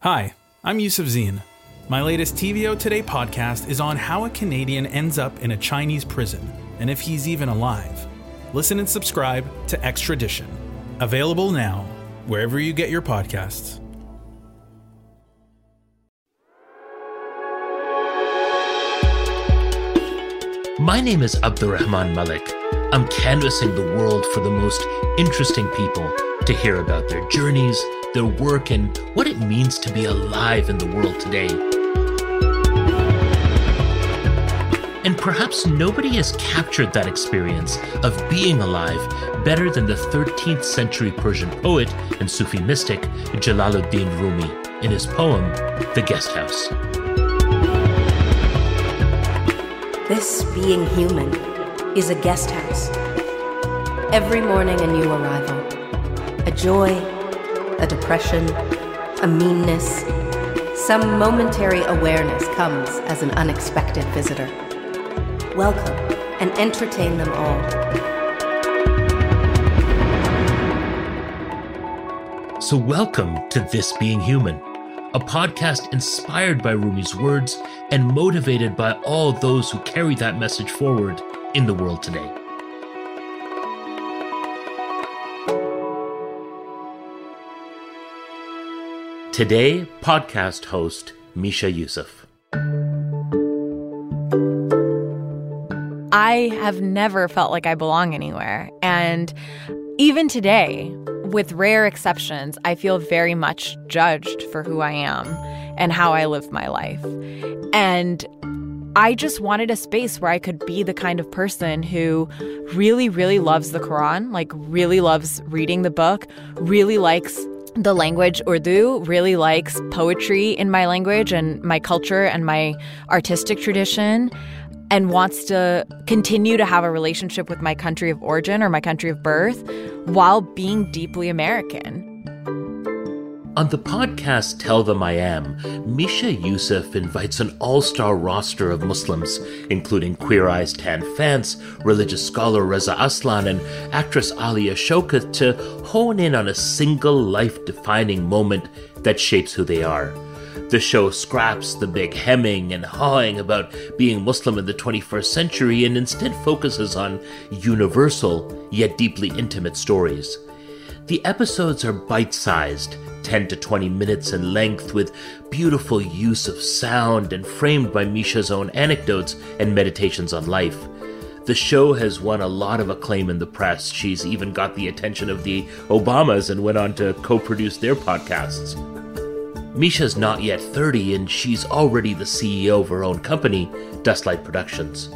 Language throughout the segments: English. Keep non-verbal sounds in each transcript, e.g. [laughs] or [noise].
Hi, I'm Yusuf Zine. My latest TVO Today podcast is on how a Canadian ends up in a Chinese prison and if he's even alive. Listen and subscribe to Extradition. Available now, wherever you get your podcasts. My name is Abdul-Rehman Malik. I'm canvassing the world for the most interesting people to hear about their journeys, their work, and what it means to be alive in the world today. And perhaps nobody has captured that experience of being alive better than the 13th century Persian poet and Sufi mystic Jalaluddin Rumi in his poem, The Guest House. This being human is a guest house. Every morning, a new arrival. A joy, a depression, a meanness. Some momentary awareness comes as an unexpected visitor. Welcome and entertain them all. So, welcome to This Being Human, a podcast inspired by Rumi's words and motivated by all those who carry that message forward in the world today. Today, podcast host Misha Euceph. I have never felt like I belong anywhere. And even today, with rare exceptions, I feel very much judged for who I am and how I live my life. And I just wanted a space where I could be the kind of person who really, really loves the Quran, like, really loves reading the book, really likes the language Urdu, really likes poetry in my language and my culture and my artistic tradition, and wants to continue to have a relationship with my country of origin or my country of birth while being deeply American. On the podcast Tell Them I Am, Misha Euceph invites an all star roster of Muslims, including Queer Eye's Tan France, religious scholar Reza Aslan, and actress Alia Shawkat, to hone in on a single life defining moment that shapes who they are. The show scraps the big hemming and hawing about being Muslim in the 21st century and instead focuses on universal yet deeply intimate stories. The episodes are bite sized, 10 to 20 minutes in length, with beautiful use of sound and framed by Misha's own anecdotes and meditations on life. The show has won a lot of acclaim in the press. She's even got the attention of the Obamas and went on to co produce their podcasts. Misha's not yet 30 and she's already the CEO of her own company, Dustlight Productions.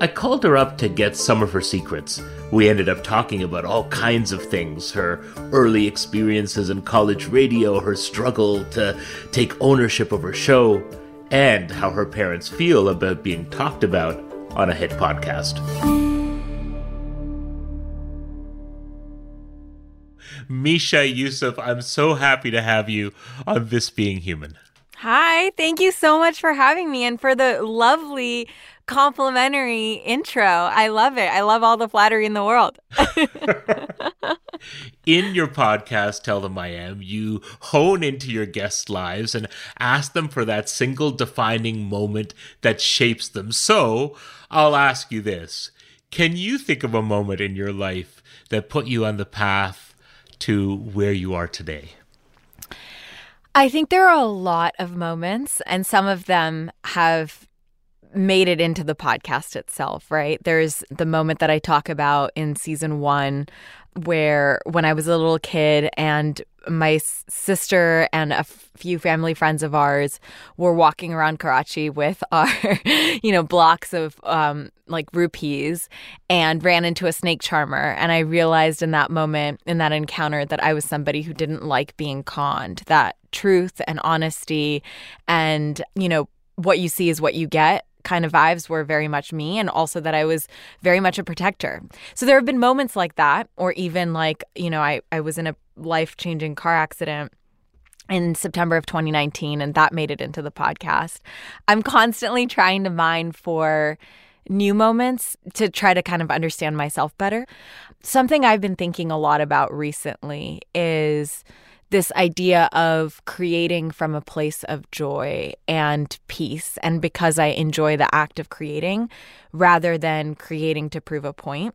I called her up to get some of her secrets. We ended up talking about all kinds of things her early experiences in college radio, her struggle to take ownership of her show, and how her parents feel about being talked about on a hit podcast. Misha Euceph, I'm so happy to have you on This Being Human. Hi, thank you so much for having me and for the lovely complimentary intro. I love it. I love all the flattery in the world. [laughs] in your podcast, Tell Them I Am, you hone into your guests' lives and ask them for that single defining moment that shapes them. So I'll ask you this Can you think of a moment in your life that put you on the path to where you are today? I think there are a lot of moments, and some of them have made it into the podcast itself, right? There's the moment that I talk about in season one where when I was a little kid and my sister and a few family friends of ours were walking around Karachi with [laughs] our, you know, blocks of um, like rupees and ran into a snake charmer. And I realized in that moment, in that encounter, that I was somebody who didn't like being conned, that truth and honesty and, you know, what you see is what you get kind of vibes were very much me and also that I was very much a protector. So there have been moments like that or even like, you know, I I was in a life-changing car accident in September of 2019 and that made it into the podcast. I'm constantly trying to mine for new moments to try to kind of understand myself better. Something I've been thinking a lot about recently is this idea of creating from a place of joy and peace, and because I enjoy the act of creating rather than creating to prove a point.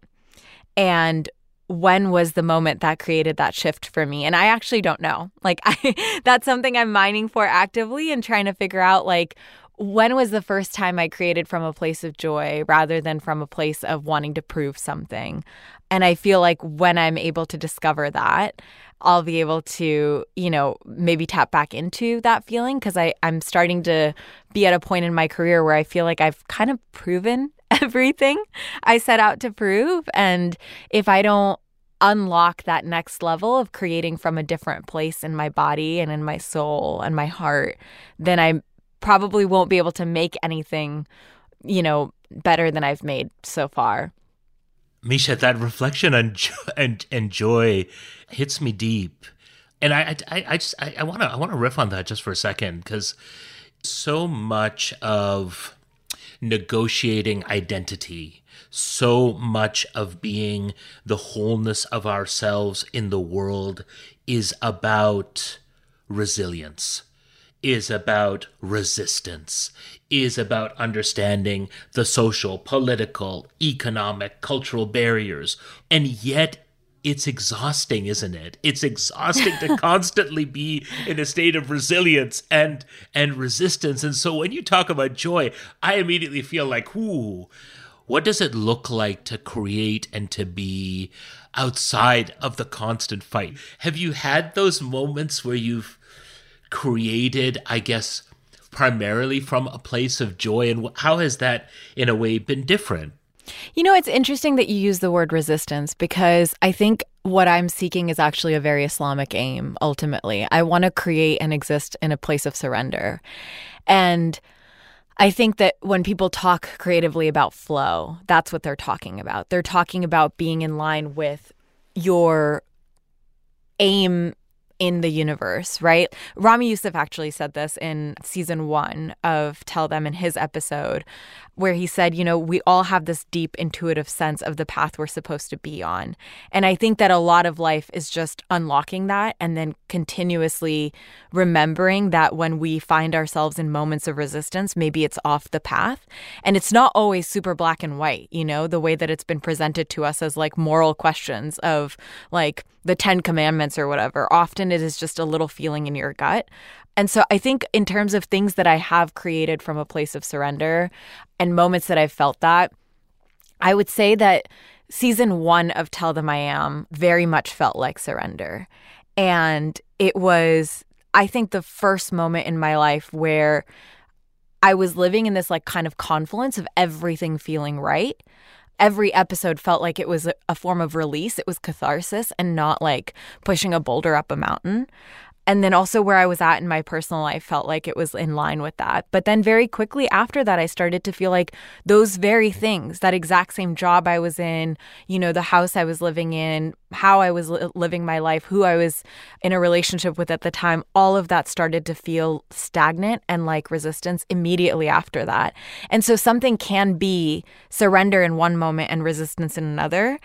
And when was the moment that created that shift for me? And i actually don't know. [laughs] Like i that's something i'm mining for actively and trying to figure out like when was the first time i created from a place of joy rather than from a place of wanting to prove something? And i feel like when i'm able to discover that i'll be able to you know maybe tap back into that feeling because i'm starting to be at a point in my career where i feel like i've kind of proven [laughs] everything I set out to prove. And if I don't unlock that next level of creating from a different place in my body and in my soul and my heart, then I probably won't be able to make anything, you know, better than I've made so far. Misha, that reflection and and, and joy hits me deep, and I I, I just I want to I want to riff on that just for a second because so much of negotiating identity, so much of being the wholeness of ourselves in the world is about resilience, is about resistance, is about understanding the social, political, economic, cultural barriers. And yet, it's exhausting, isn't it? It's exhausting to [laughs] constantly be in a state of resilience and and resistance. And so when you talk about joy, I immediately feel like, ooh, what does it look like to create and to be outside of the constant fight? Have you had those moments where you've created, I guess, primarily from a place of joy? And how has that, in a way, been different? You know, it's interesting that you use the word resistance because I think what I'm seeking is actually a very Islamic aim ultimately. I want to create and exist in a place of surrender. And I think that when people talk creatively about flow, that's what they're talking about. They're talking about being in line with your aim in the universe, right? Ramy Youssef actually said this in season one of Tell Them in his episode, where he said, you know, we all have this deep intuitive sense of the path we're supposed to be on. And I think that a lot of life is just unlocking that and then continuously remembering that when we find ourselves in moments of resistance, maybe it's off the path. And it's not always super black and white, you know, the way that it's been presented to us as like moral questions of like the 10 commandments or whatever. Often it is just a little feeling in your gut. And so I think in terms of things that I have created from a place of surrender and moments that I've felt that, I would say that season one of Tell Them I Am very much felt like surrender. And it was, I think, the first moment in my life where I was living in this like kind of confluence of everything feeling right. Every episode felt like it was a, form of release. It was catharsis and not like pushing a boulder up a mountain. And then also where I was at in my personal life felt like it was in line with that. But then very quickly after that, I started to feel like those very things, that exact same job I was in, you know, the house I was living in, how I was li- living my life, who I was in a relationship with at the time, all of that started to feel stagnant and like resistance immediately after that. And so something can be surrender in one moment and resistance in another.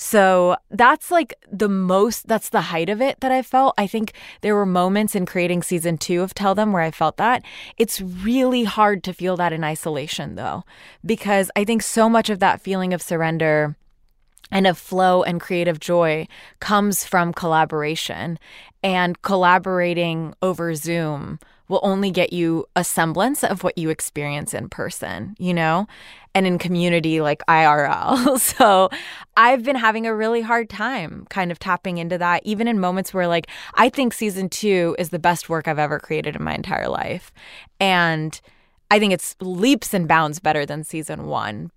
So that's like the most, that's the height of it that I felt. I think there were moments in creating season two of Tell Them where I felt that. It's really hard to feel that in isolation though, because I think so much of that feeling of surrender and of flow and creative joy comes from collaboration and collaborating over Zoom will only get you a semblance of what you experience in person, you know? and in community like IRL. [laughs] so I've been having a really hard time kind of tapping into that, even in moments where, like, I think season two is the best work I've ever created in my entire life. And I think it's leaps and bounds better than season one.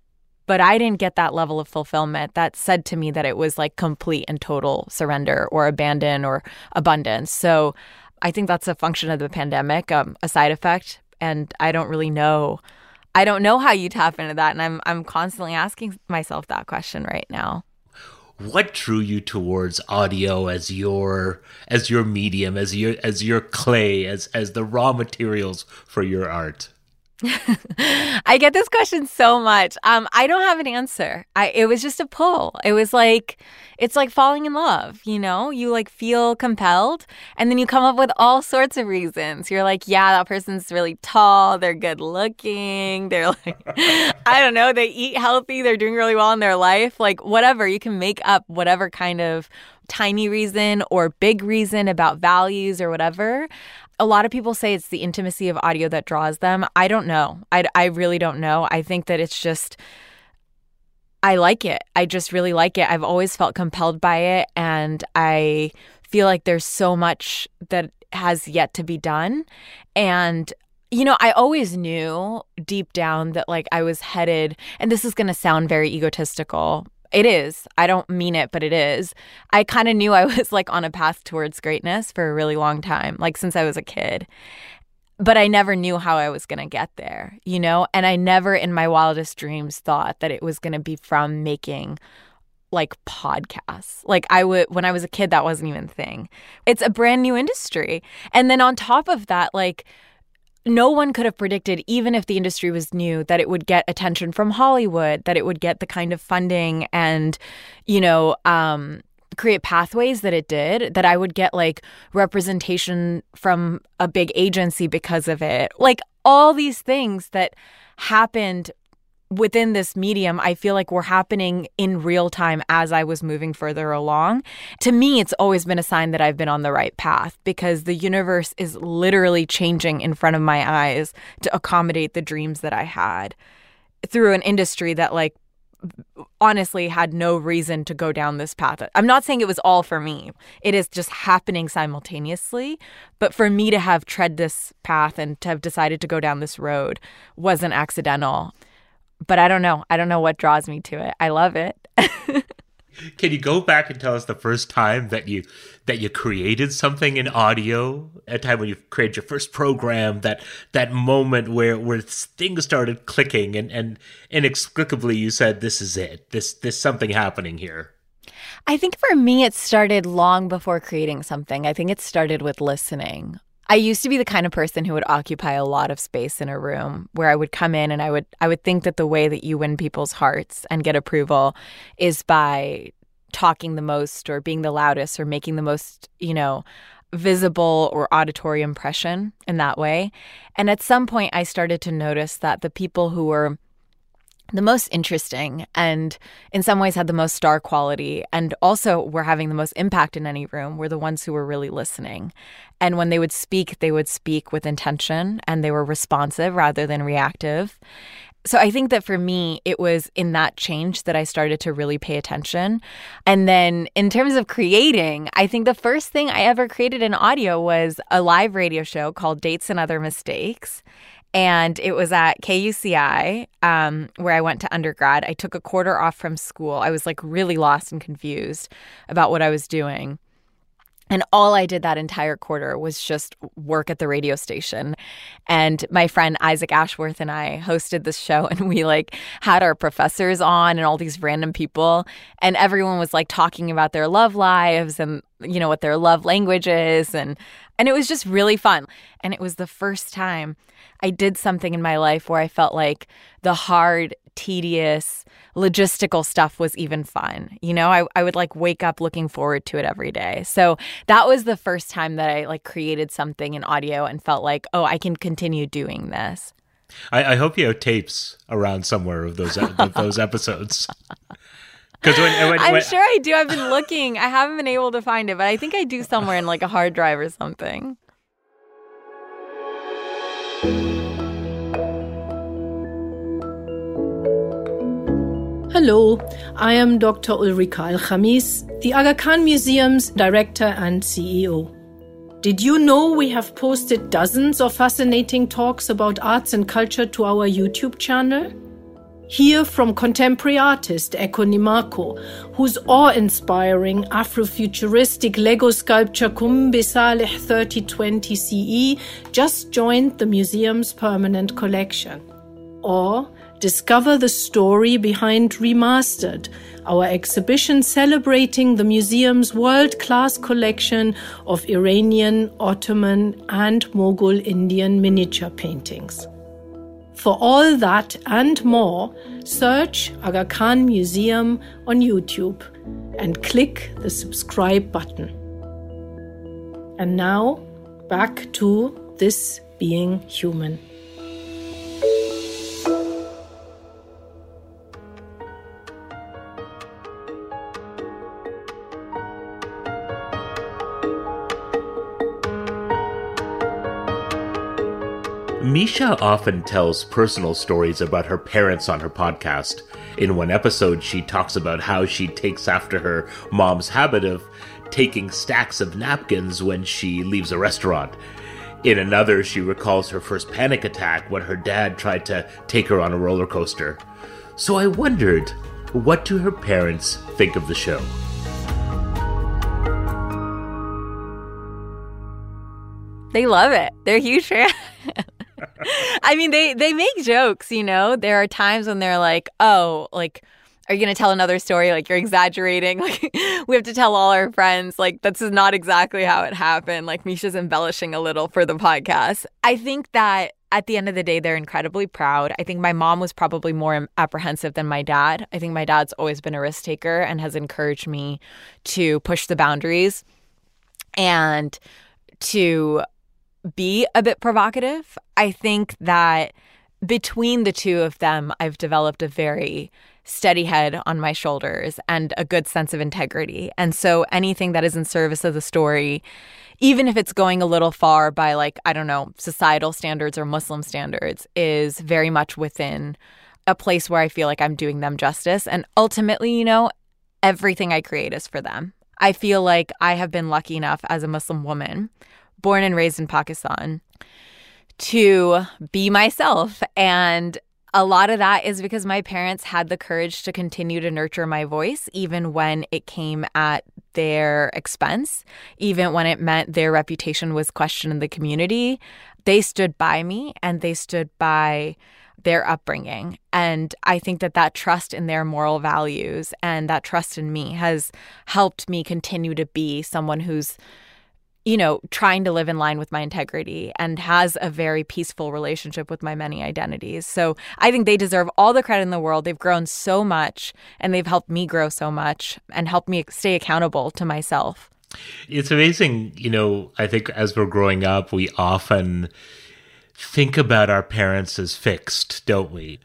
But I didn't get that level of fulfillment that said to me that it was like complete and total surrender or abandon or abundance. So I think that's a function of the pandemic, um, a side effect. And I don't really know I don't know how you tap into that, and I'm I'm constantly asking myself that question right now. What drew you towards audio as your as your medium, as your as your clay, as as the raw materials for your art? [laughs] I get this question so much. Um, I don't have an answer. I it was just a pull. It was like it's like falling in love, you know? You like feel compelled and then you come up with all sorts of reasons. You're like, yeah, that person's really tall, they're good looking, they're [laughs] like I don't know, they eat healthy, they're doing really well in their life, like whatever. You can make up whatever kind of tiny reason or big reason about values or whatever a lot of people say it's the intimacy of audio that draws them. I don't know. I, I really don't know. I think that it's just, I like it. I just really like it. I've always felt compelled by it. And I feel like there's so much that has yet to be done. And you know, I always knew deep down that like I was headed, and this is going to sound very egotistical, it is. I don't mean it, but it is. I kind of knew I [laughs] was like on a path towards greatness for a really long time, like since I was a kid. But I never knew how I was going to get there, you know? And I never in my wildest dreams thought that it was going to be from making like podcasts. Like I would when I was a kid that wasn't even a thing. It's a brand new industry. And then on top of that like no one could have predicted, even if the industry was new, that it would get attention from Hollywood, that it would get the kind of funding and, you know, um, create pathways that it did, that I would get like representation from a big agency because of it. Like all these things that happened within this medium, I feel like were happening in real time as I was moving further along. To me, it's always been a sign that I've been on the right path because the universe is literally changing in front of my eyes to accommodate the dreams that I had through an industry that, like, honestly had no reason to go down this path. I'm not saying it was all for me. It is just happening simultaneously, but for me to have tread this path and to have decided to go down this road wasn't accidental but I don't know. I don't know what draws me to it. I love it. [laughs] Can you go back and tell us the first time that you that you created something in audio? A time when you created your first program, that that moment where where things started clicking and and inexplicably you said, "This is it. This this something happening here." I think for me, it started long before creating something. I think it started with listening. I used to be the kind of person who would occupy a lot of space in a room where I would come in and I would I would think that the way that you win people's hearts and get approval is by talking the most or being the loudest or making the most, you know, visible or auditory impression in that way. And at some point I started to notice that the people who were the most interesting and in some ways had the most star quality and also were having the most impact in any room were the ones who were really listening. And when they would speak, they would speak with intention and they were responsive rather than reactive. So I think that for me, it was in that change that I started to really pay attention. And then in terms of creating, I think the first thing I ever created in audio was a live radio show called Dates and Other Mistakes and it was at KUCI um, where I went to undergrad. I took a quarter off from school. I was like really lost and confused about what I was doing. And all I did that entire quarter was just work at the radio station. And my friend Isaac Ashworth and I hosted this show [laughs] and we like had our professors on and all these random people. And everyone was like talking about their love lives and, you know, what their love language is. And, and it was just really fun. And it was the first time I did something in my life where I felt like the hard, tedious, logistical stuff was even fun. You know, I, I would like wake up looking forward to it every day. So that was the first time that I like created something in audio and felt like, oh, I can continue doing this. I, I hope you have tapes around somewhere of those [laughs] of those episodes. [laughs] Because when, when, I'm when, sure I do. I've been looking. I haven't been able to find it, but I think I do somewhere in like a hard drive or something. Hello, I am Dr. Ulrika Al-Khamis, the Aga Khan Museum's director and CEO. Did you know we have posted dozens of fascinating talks about arts and culture to our YouTube channel? Hear from contemporary artist Eko Nimako, whose awe-inspiring Afrofuturistic Lego sculpture Kumbi Saleh 3020 CE just joined the museum's permanent collection. Or discover the story behind Remastered, our exhibition celebrating the museum's world class collection of Iranian, Ottoman, and Mughal Indian miniature paintings. For all that and more, search Aga Khan Museum on YouTube and click the subscribe button. And now, back to this being human. Misha often tells personal stories about her parents on her podcast. In one episode, she talks about how she takes after her mom's habit of taking stacks of napkins when she leaves a restaurant. In another, she recalls her first panic attack when her dad tried to take her on a roller coaster. So I wondered, what do her parents think of the show? They love it. They're huge fans. [laughs] I mean, they they make jokes, you know. There are times when they're like, "Oh, like are you going to tell another story? Like you're exaggerating. [laughs] Like we have to tell all our friends. Like this is not exactly how it happened. Like misha's embellishing a little for the podcast. I think that at the end of the day they're incredibly proud. I think my mom was probably more apprehensive than my dad. I think my dad's always been a risk taker and has encouraged me to push the boundaries and to be a bit provocative. I think that between the two of them, I've developed a very steady head on my shoulders and a good sense of integrity. And so anything that is in service of the story, even if it's going a little far by, like, I don't know, societal standards or Muslim standards, is very much within a place where I feel like I'm doing them justice. And ultimately, you know, everything I create is for them. I feel like I have been lucky enough as a Muslim woman born and raised in Pakistan, to be myself. And a lot of that is because my parents had the courage to continue to nurture my voice, even when it came at their expense, even when it meant their reputation was questioned in the community. They stood by me and they stood by their upbringing. And I think that that trust in their moral values and that trust in me has helped me continue to be someone who's you know, trying to live in line with my integrity and has a very peaceful relationship with my many identities. So I think they deserve all the credit in the world. They've grown so much and they've helped me grow so much and helped me stay accountable to myself. It's amazing, you know, I think as we're growing up, we often think about our parents as fixed, don't we?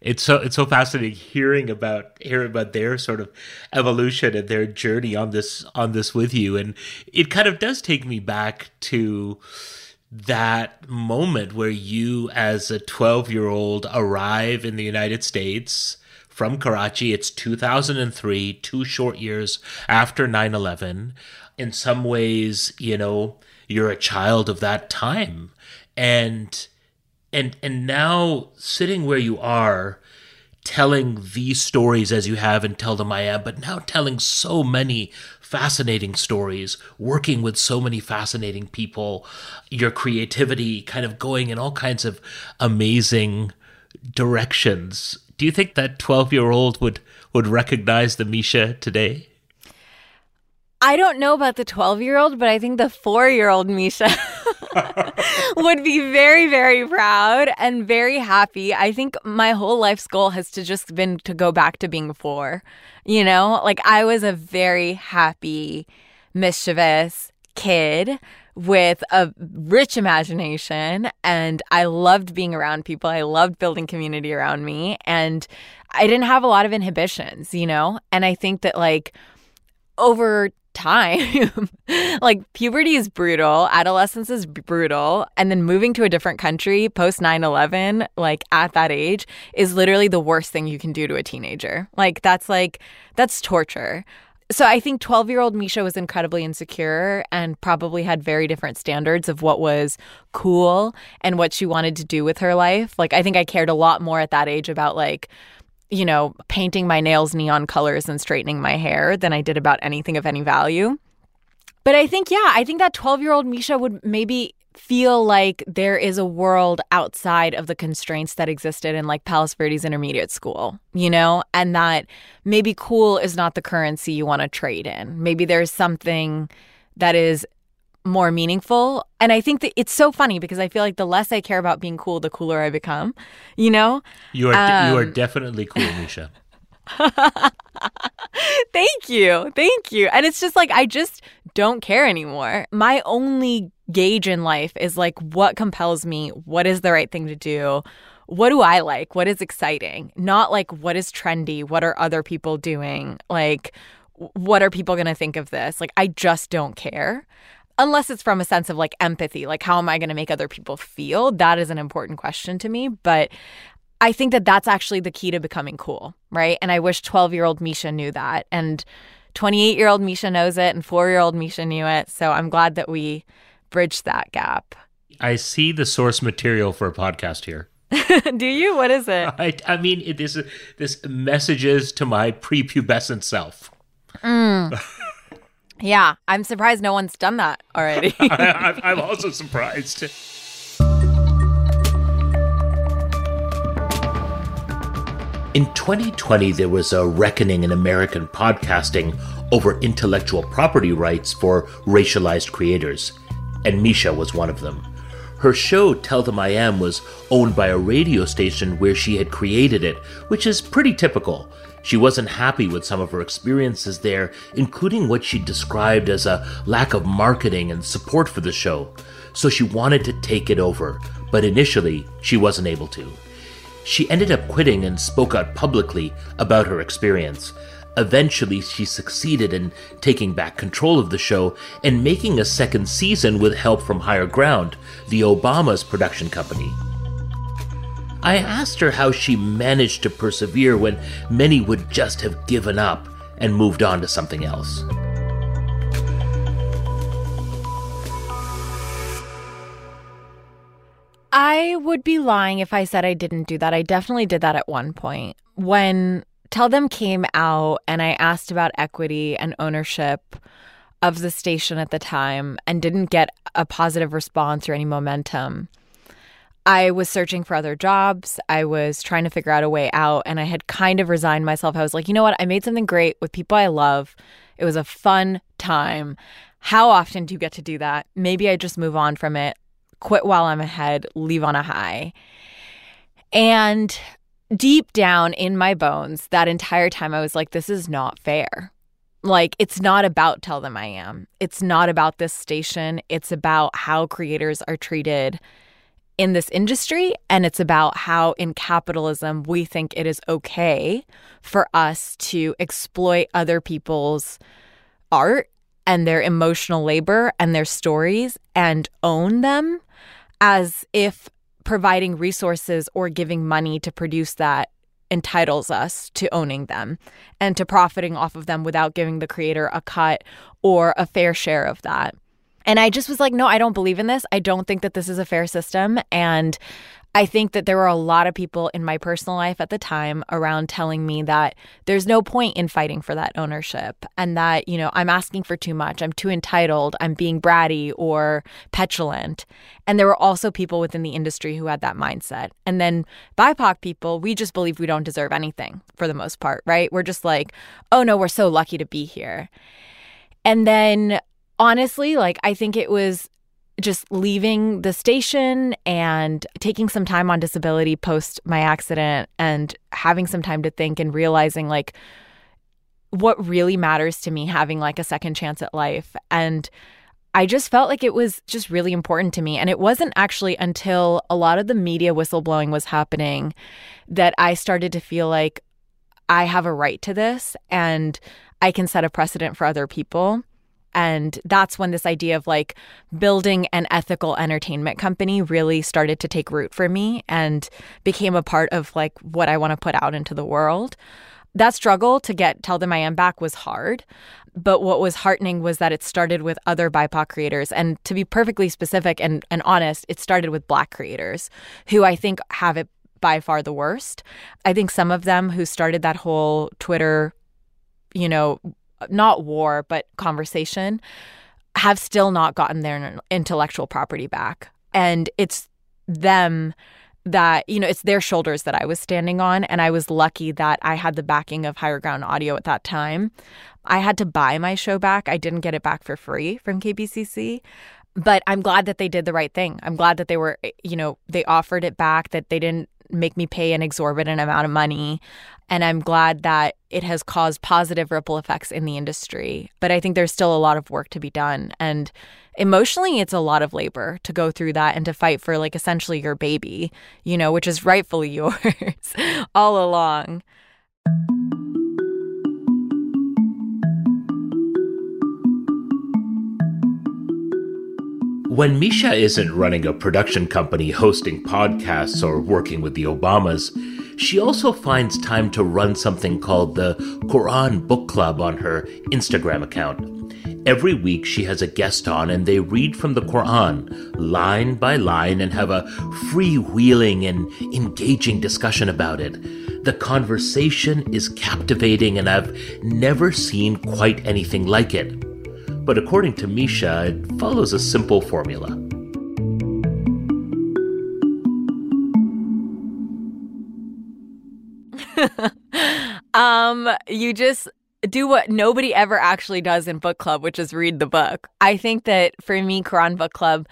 It's so it's so fascinating hearing about hearing about their sort of evolution and their journey on this on this with you. And it kind of does take me back to that moment where you as a 12 year old arrive in the united states from karachi. It's 2003 two short years after 9-11 in some ways you know you're a child of that time. And and and now sitting where you are telling these stories as you have and tell them I am, but now telling so many fascinating stories, working with so many fascinating people, your creativity kind of going in all kinds of amazing directions. Do you think that 12 year old would, would recognize the Misha today? I don't know about the 12 year old, but I think the four year old Misha [laughs] would be very, very proud and very happy. I think my whole life's goal has to just been to go back to being four. You know, like I was a very happy, mischievous kid with a rich imagination and I loved being around people. I loved building community around me and I didn't have a lot of inhibitions, you know? And I think that like over time. [laughs] like puberty is brutal, adolescence is brutal, and then moving to a different country post 9/11 like at that age is literally the worst thing you can do to a teenager. Like that's like that's torture. So I think 12-year-old Misha was incredibly insecure and probably had very different standards of what was cool and what she wanted to do with her life. Like I think I cared a lot more at that age about like you know, painting my nails neon colors and straightening my hair than I did about anything of any value. But I think, yeah, I think that 12 year old Misha would maybe feel like there is a world outside of the constraints that existed in like Palos Verdes Intermediate School, you know, and that maybe cool is not the currency you want to trade in. Maybe there's something that is more meaningful. And I think that it's so funny because I feel like the less I care about being cool, the cooler I become. You know? You are de- you are Um, definitely cool, [laughs] Misha. Thank you. Thank you. And it's just like, I just don't care anymore. My only gauge in life is like, what compels me? What is the right thing to do? What do I like? What is exciting? Not like, what is trendy? What are other people doing? Like, what are people going to think of this? Like, I just don't care. Unless it's from a sense of like empathy, like, how am I going to make other people feel? That is an important question to me. But I think that that's actually the key to becoming cool, right? And I wish 12 year old Misha knew that. And 28 year old Misha knows it, and four year old Misha knew it. So I'm glad that we bridged that gap. I see the source material for a podcast here. [laughs] Do you? What is it? I, I mean, it is this messages to my prepubescent self. Mm. Yeah, I'm surprised no one's done that already. [laughs] I, I'm- I'm also surprised. In 2020, there was a reckoning in American podcasting over intellectual property rights for racialized creators, and Misha was one of them. Her show, Tell Them I Am, was owned by a radio station where she had created it, which is pretty typical. She wasn't happy with some of her experiences there, including what she described as a lack of marketing and support for the show, so she wanted to take it over, but initially she wasn't able to. She ended up quitting and spoke out publicly about her experience. Eventually, she succeeded in taking back control of the show and making a second season with help from Higher Ground, the Obama's production company. I asked her how she managed to persevere when many would just have given up and moved on to something else. I would be lying if I said I didn't do that. I definitely did that at one point. When Tell Them came out and I asked about equity and ownership of the station at the time and didn't get a positive response or any momentum, I was searching for other jobs. I was trying to figure out a way out and I had kind of resigned myself. I was like, you know what? I made something great with people I love. It was a fun time. How often do you get to do that? Maybe I just move on from it, quit while I'm ahead, leave on a high. And deep down in my bones, that entire time, I was like, this is not fair. Like, it's not about Tell Them I Am. It's not about this station. It's about how creators are treated in this industry. And it's about how, in capitalism, we think it is okay for us to exploit other people's art and their emotional labor and their stories and own them as if providing resources or giving money to produce that entitles us to owning them and to profiting off of them without giving the creator a cut or a fair share of that. And I just was like, no, I don't believe in this. I don't think that this is a fair system. And I think that there were a lot of people in my personal life at the time around telling me that there's no point in fighting for that ownership and that, you know, I'm asking for too much. I'm too entitled. I'm being bratty or petulant. And there were also people within the industry who had that mindset. And then BIPOC people, we just believe we don't deserve anything for the most part, right? We're just like, oh no, we're so lucky to be here. And then honestly, like, I think it was just leaving the station and taking some time on disability post my accident and having some time to think and realizing like what really matters to me having like a second chance at life. And I just felt like it was just really important to me. And it wasn't actually until a lot of the media whistleblowing was happening that I started to feel like I have a right to this and I can set a precedent for other people and that's when this idea of like building an ethical entertainment company really started to take root for me and became a part of like what I want to put out into the world. That struggle to get Tell Them I Am back was hard. But what was heartening was that it started with other BIPOC creators. And to be perfectly specific and, and honest, it started with Black creators who I think have it by far the worst. I think some of them who started that whole Twitter, you know, not war, but conversation, have still not gotten their intellectual property back. And it's them that, you know, it's their shoulders that I was standing on. And I was lucky that I had the backing of Higher Ground Audio at that time. I had to buy my show back. I didn't get it back for free from KPCC. But I'm glad that they did the right thing. I'm glad that they were, you know, they offered it back, that they didn't make me pay an exorbitant amount of money. And I'm glad that it has caused positive ripple effects in the industry. But I think there's still a lot of work to be done. And emotionally, it's a lot of labor to go through that and to fight for, like, essentially your baby, you know, which is rightfully [laughs] yours all along. When Misha isn't running a production company, hosting podcasts, or working with the Obamas, she also finds time to run something called the Quran Book Club on her Instagram account. Every week she has a guest on and they read from the Quran line by line and have a freewheeling and engaging discussion about it. The conversation is captivating and I've never seen quite anything like it. But according to Misha, it follows a simple formula. [laughs] um, you just do what nobody ever actually does in book club, which is read the book. I think that for me, Quran Book Club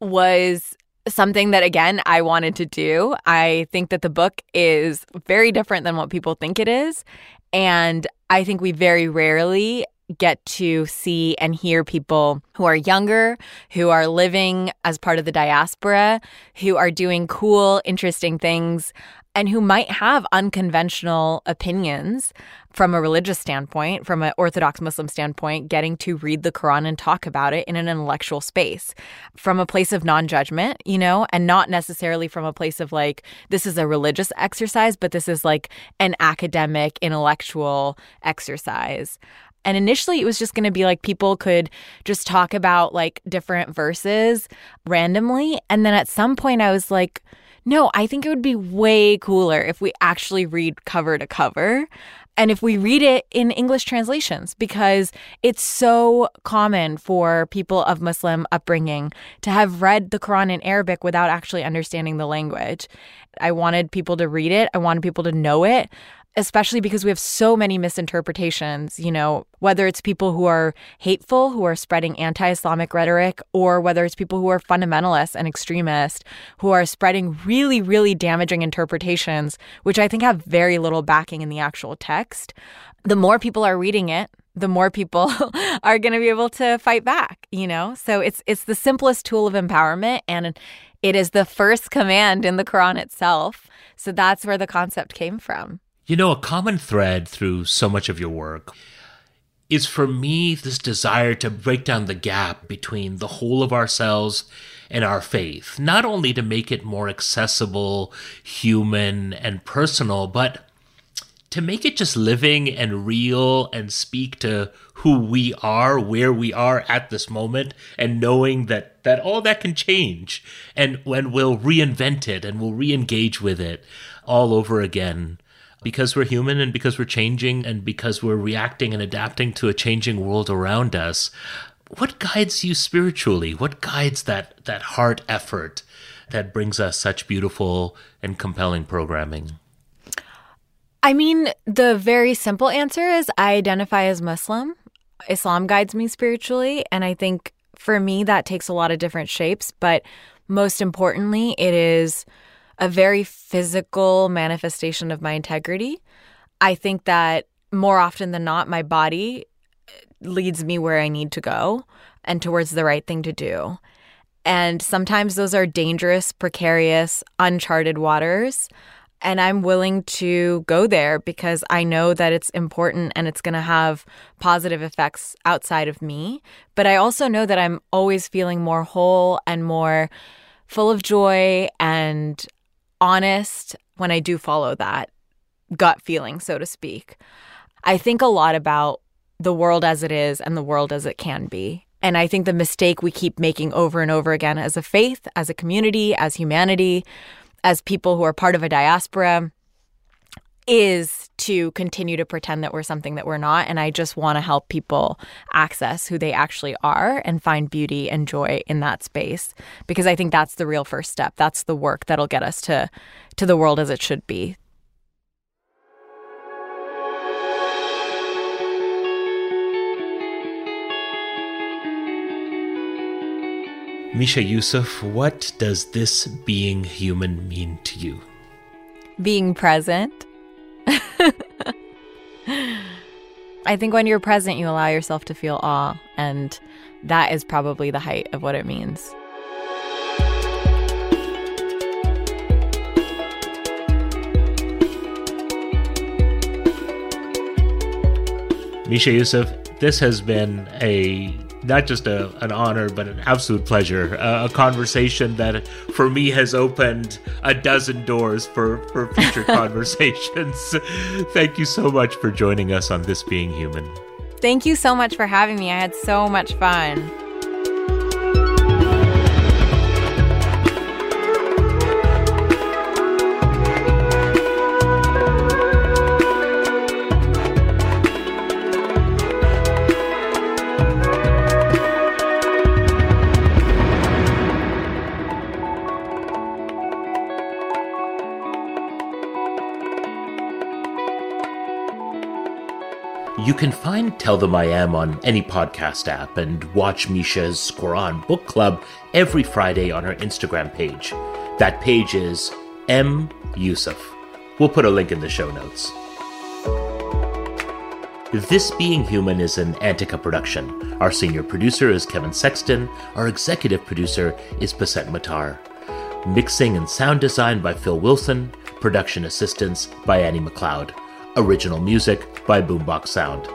was something that again I wanted to do. I think that the book is very different than what people think it is. And I think we very rarely get to see and hear people who are younger, who are living as part of the diaspora, who are doing cool, interesting things and who might have unconventional opinions from a religious standpoint, from an Orthodox Muslim standpoint, getting to read the Quran and talk about it in an intellectual space from a place of non judgment, you know, and not necessarily from a place of like, this is a religious exercise, but this is like an academic, intellectual exercise. And initially, it was just going to be like people could just talk about like different verses randomly. And then at some point, I was like, no, I think it would be way cooler if we actually read cover to cover and if we read it in English translations because it's so common for people of Muslim upbringing to have read the Quran in Arabic without actually understanding the language. I wanted people to read it, I wanted people to know it especially because we have so many misinterpretations, you know, whether it's people who are hateful, who are spreading anti Islamic rhetoric, or whether it's people who are fundamentalists and extremists, who are spreading really, really damaging interpretations, which I think have very little backing in the actual text. The more people are reading it, the more people [laughs] are going to be able to fight back, you know? So it's it's the simplest tool of empowerment and it is the first command in the Quran itself. So that's where the concept came from. You know, a common thread through so much of your work is for me this desire to break down the gap between the whole of ourselves and our faith, not only to make it more accessible, human, and personal, but to make it just living and real and speak to who we are, where we are at this moment, and knowing that that all that can change, and when we'll reinvent it and we'll re-engage with it all over again because we're human and because we're changing and because we're reacting and adapting to a changing world around us. What guides you spiritually? What guides that that heart effort that brings us such beautiful and compelling programming? I mean, the very simple answer is I identify as Muslim. Islam guides me spiritually, and I think for me that takes a lot of different shapes, but most importantly, it is a very physical manifestation of my integrity. I think that more often than not, my body uh, leads me where I need to go and towards the right thing to do. And sometimes those are dangerous, precarious, uncharted waters. And I'm willing to go there because I know that it's important and it's going to have positive effects outside of me. But I also know that I'm always feeling more whole and more full of joy and honest when I do follow that gut feeling, so to speak. I think a lot about the world as it is and the world as it can be. And I think the mistake we keep making over and over again as a faith, as a community, as humanity, as people who are part of a diaspora, is to continue to pretend that we're something that we're not. And I just want to help people access who they actually are and find beauty and joy in that space because I think that's the real first step. That's the work that'll get us to to the world as it should be. Misha Euceph, what does this being human mean to you? Being present. I think when you're present, you allow yourself to feel awe, and that is probably the height of what it means. Misha Euceph, this has been a not just a, an honor, but an absolute pleasure. Uh, a conversation that, for me, has opened a dozen doors for, for future [laughs] conversations. Thank you so much for joining us on This Being Human. Thank you so much for having me. I had so much fun. You can find Tell Them I Am on any podcast app and watch Misha's Quran Book Club every Friday on her Instagram page. That page is M. Euceph. We'll put a link in the show notes. This Being Human is an Antica production. Our senior producer is Kevin Sexton. Our executive producer is Baset Matar. Mixing and sound design by Phil Wilson. Production assistance by Annie McLeod. Original music by Boombox Sound.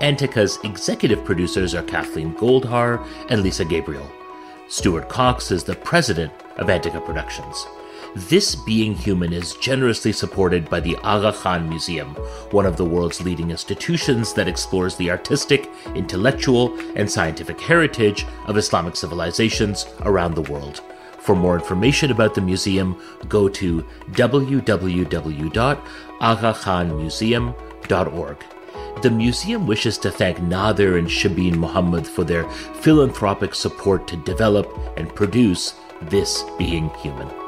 Antica's executive producers are Kathleen Goldhar and Lisa Gabriel. Stuart Coxe is the president of Antica Productions. This Being Human is generously supported by the Aga Khan Museum, one of the world's leading institutions that explores the artistic, intellectual, and scientific heritage of Islamic civilizations around the world. For more information about the museum, go to www.agakhanmuseum.org. The museum wishes to thank Nadir and Shabin Mohamed for their philanthropic support to develop and produce This Being Human.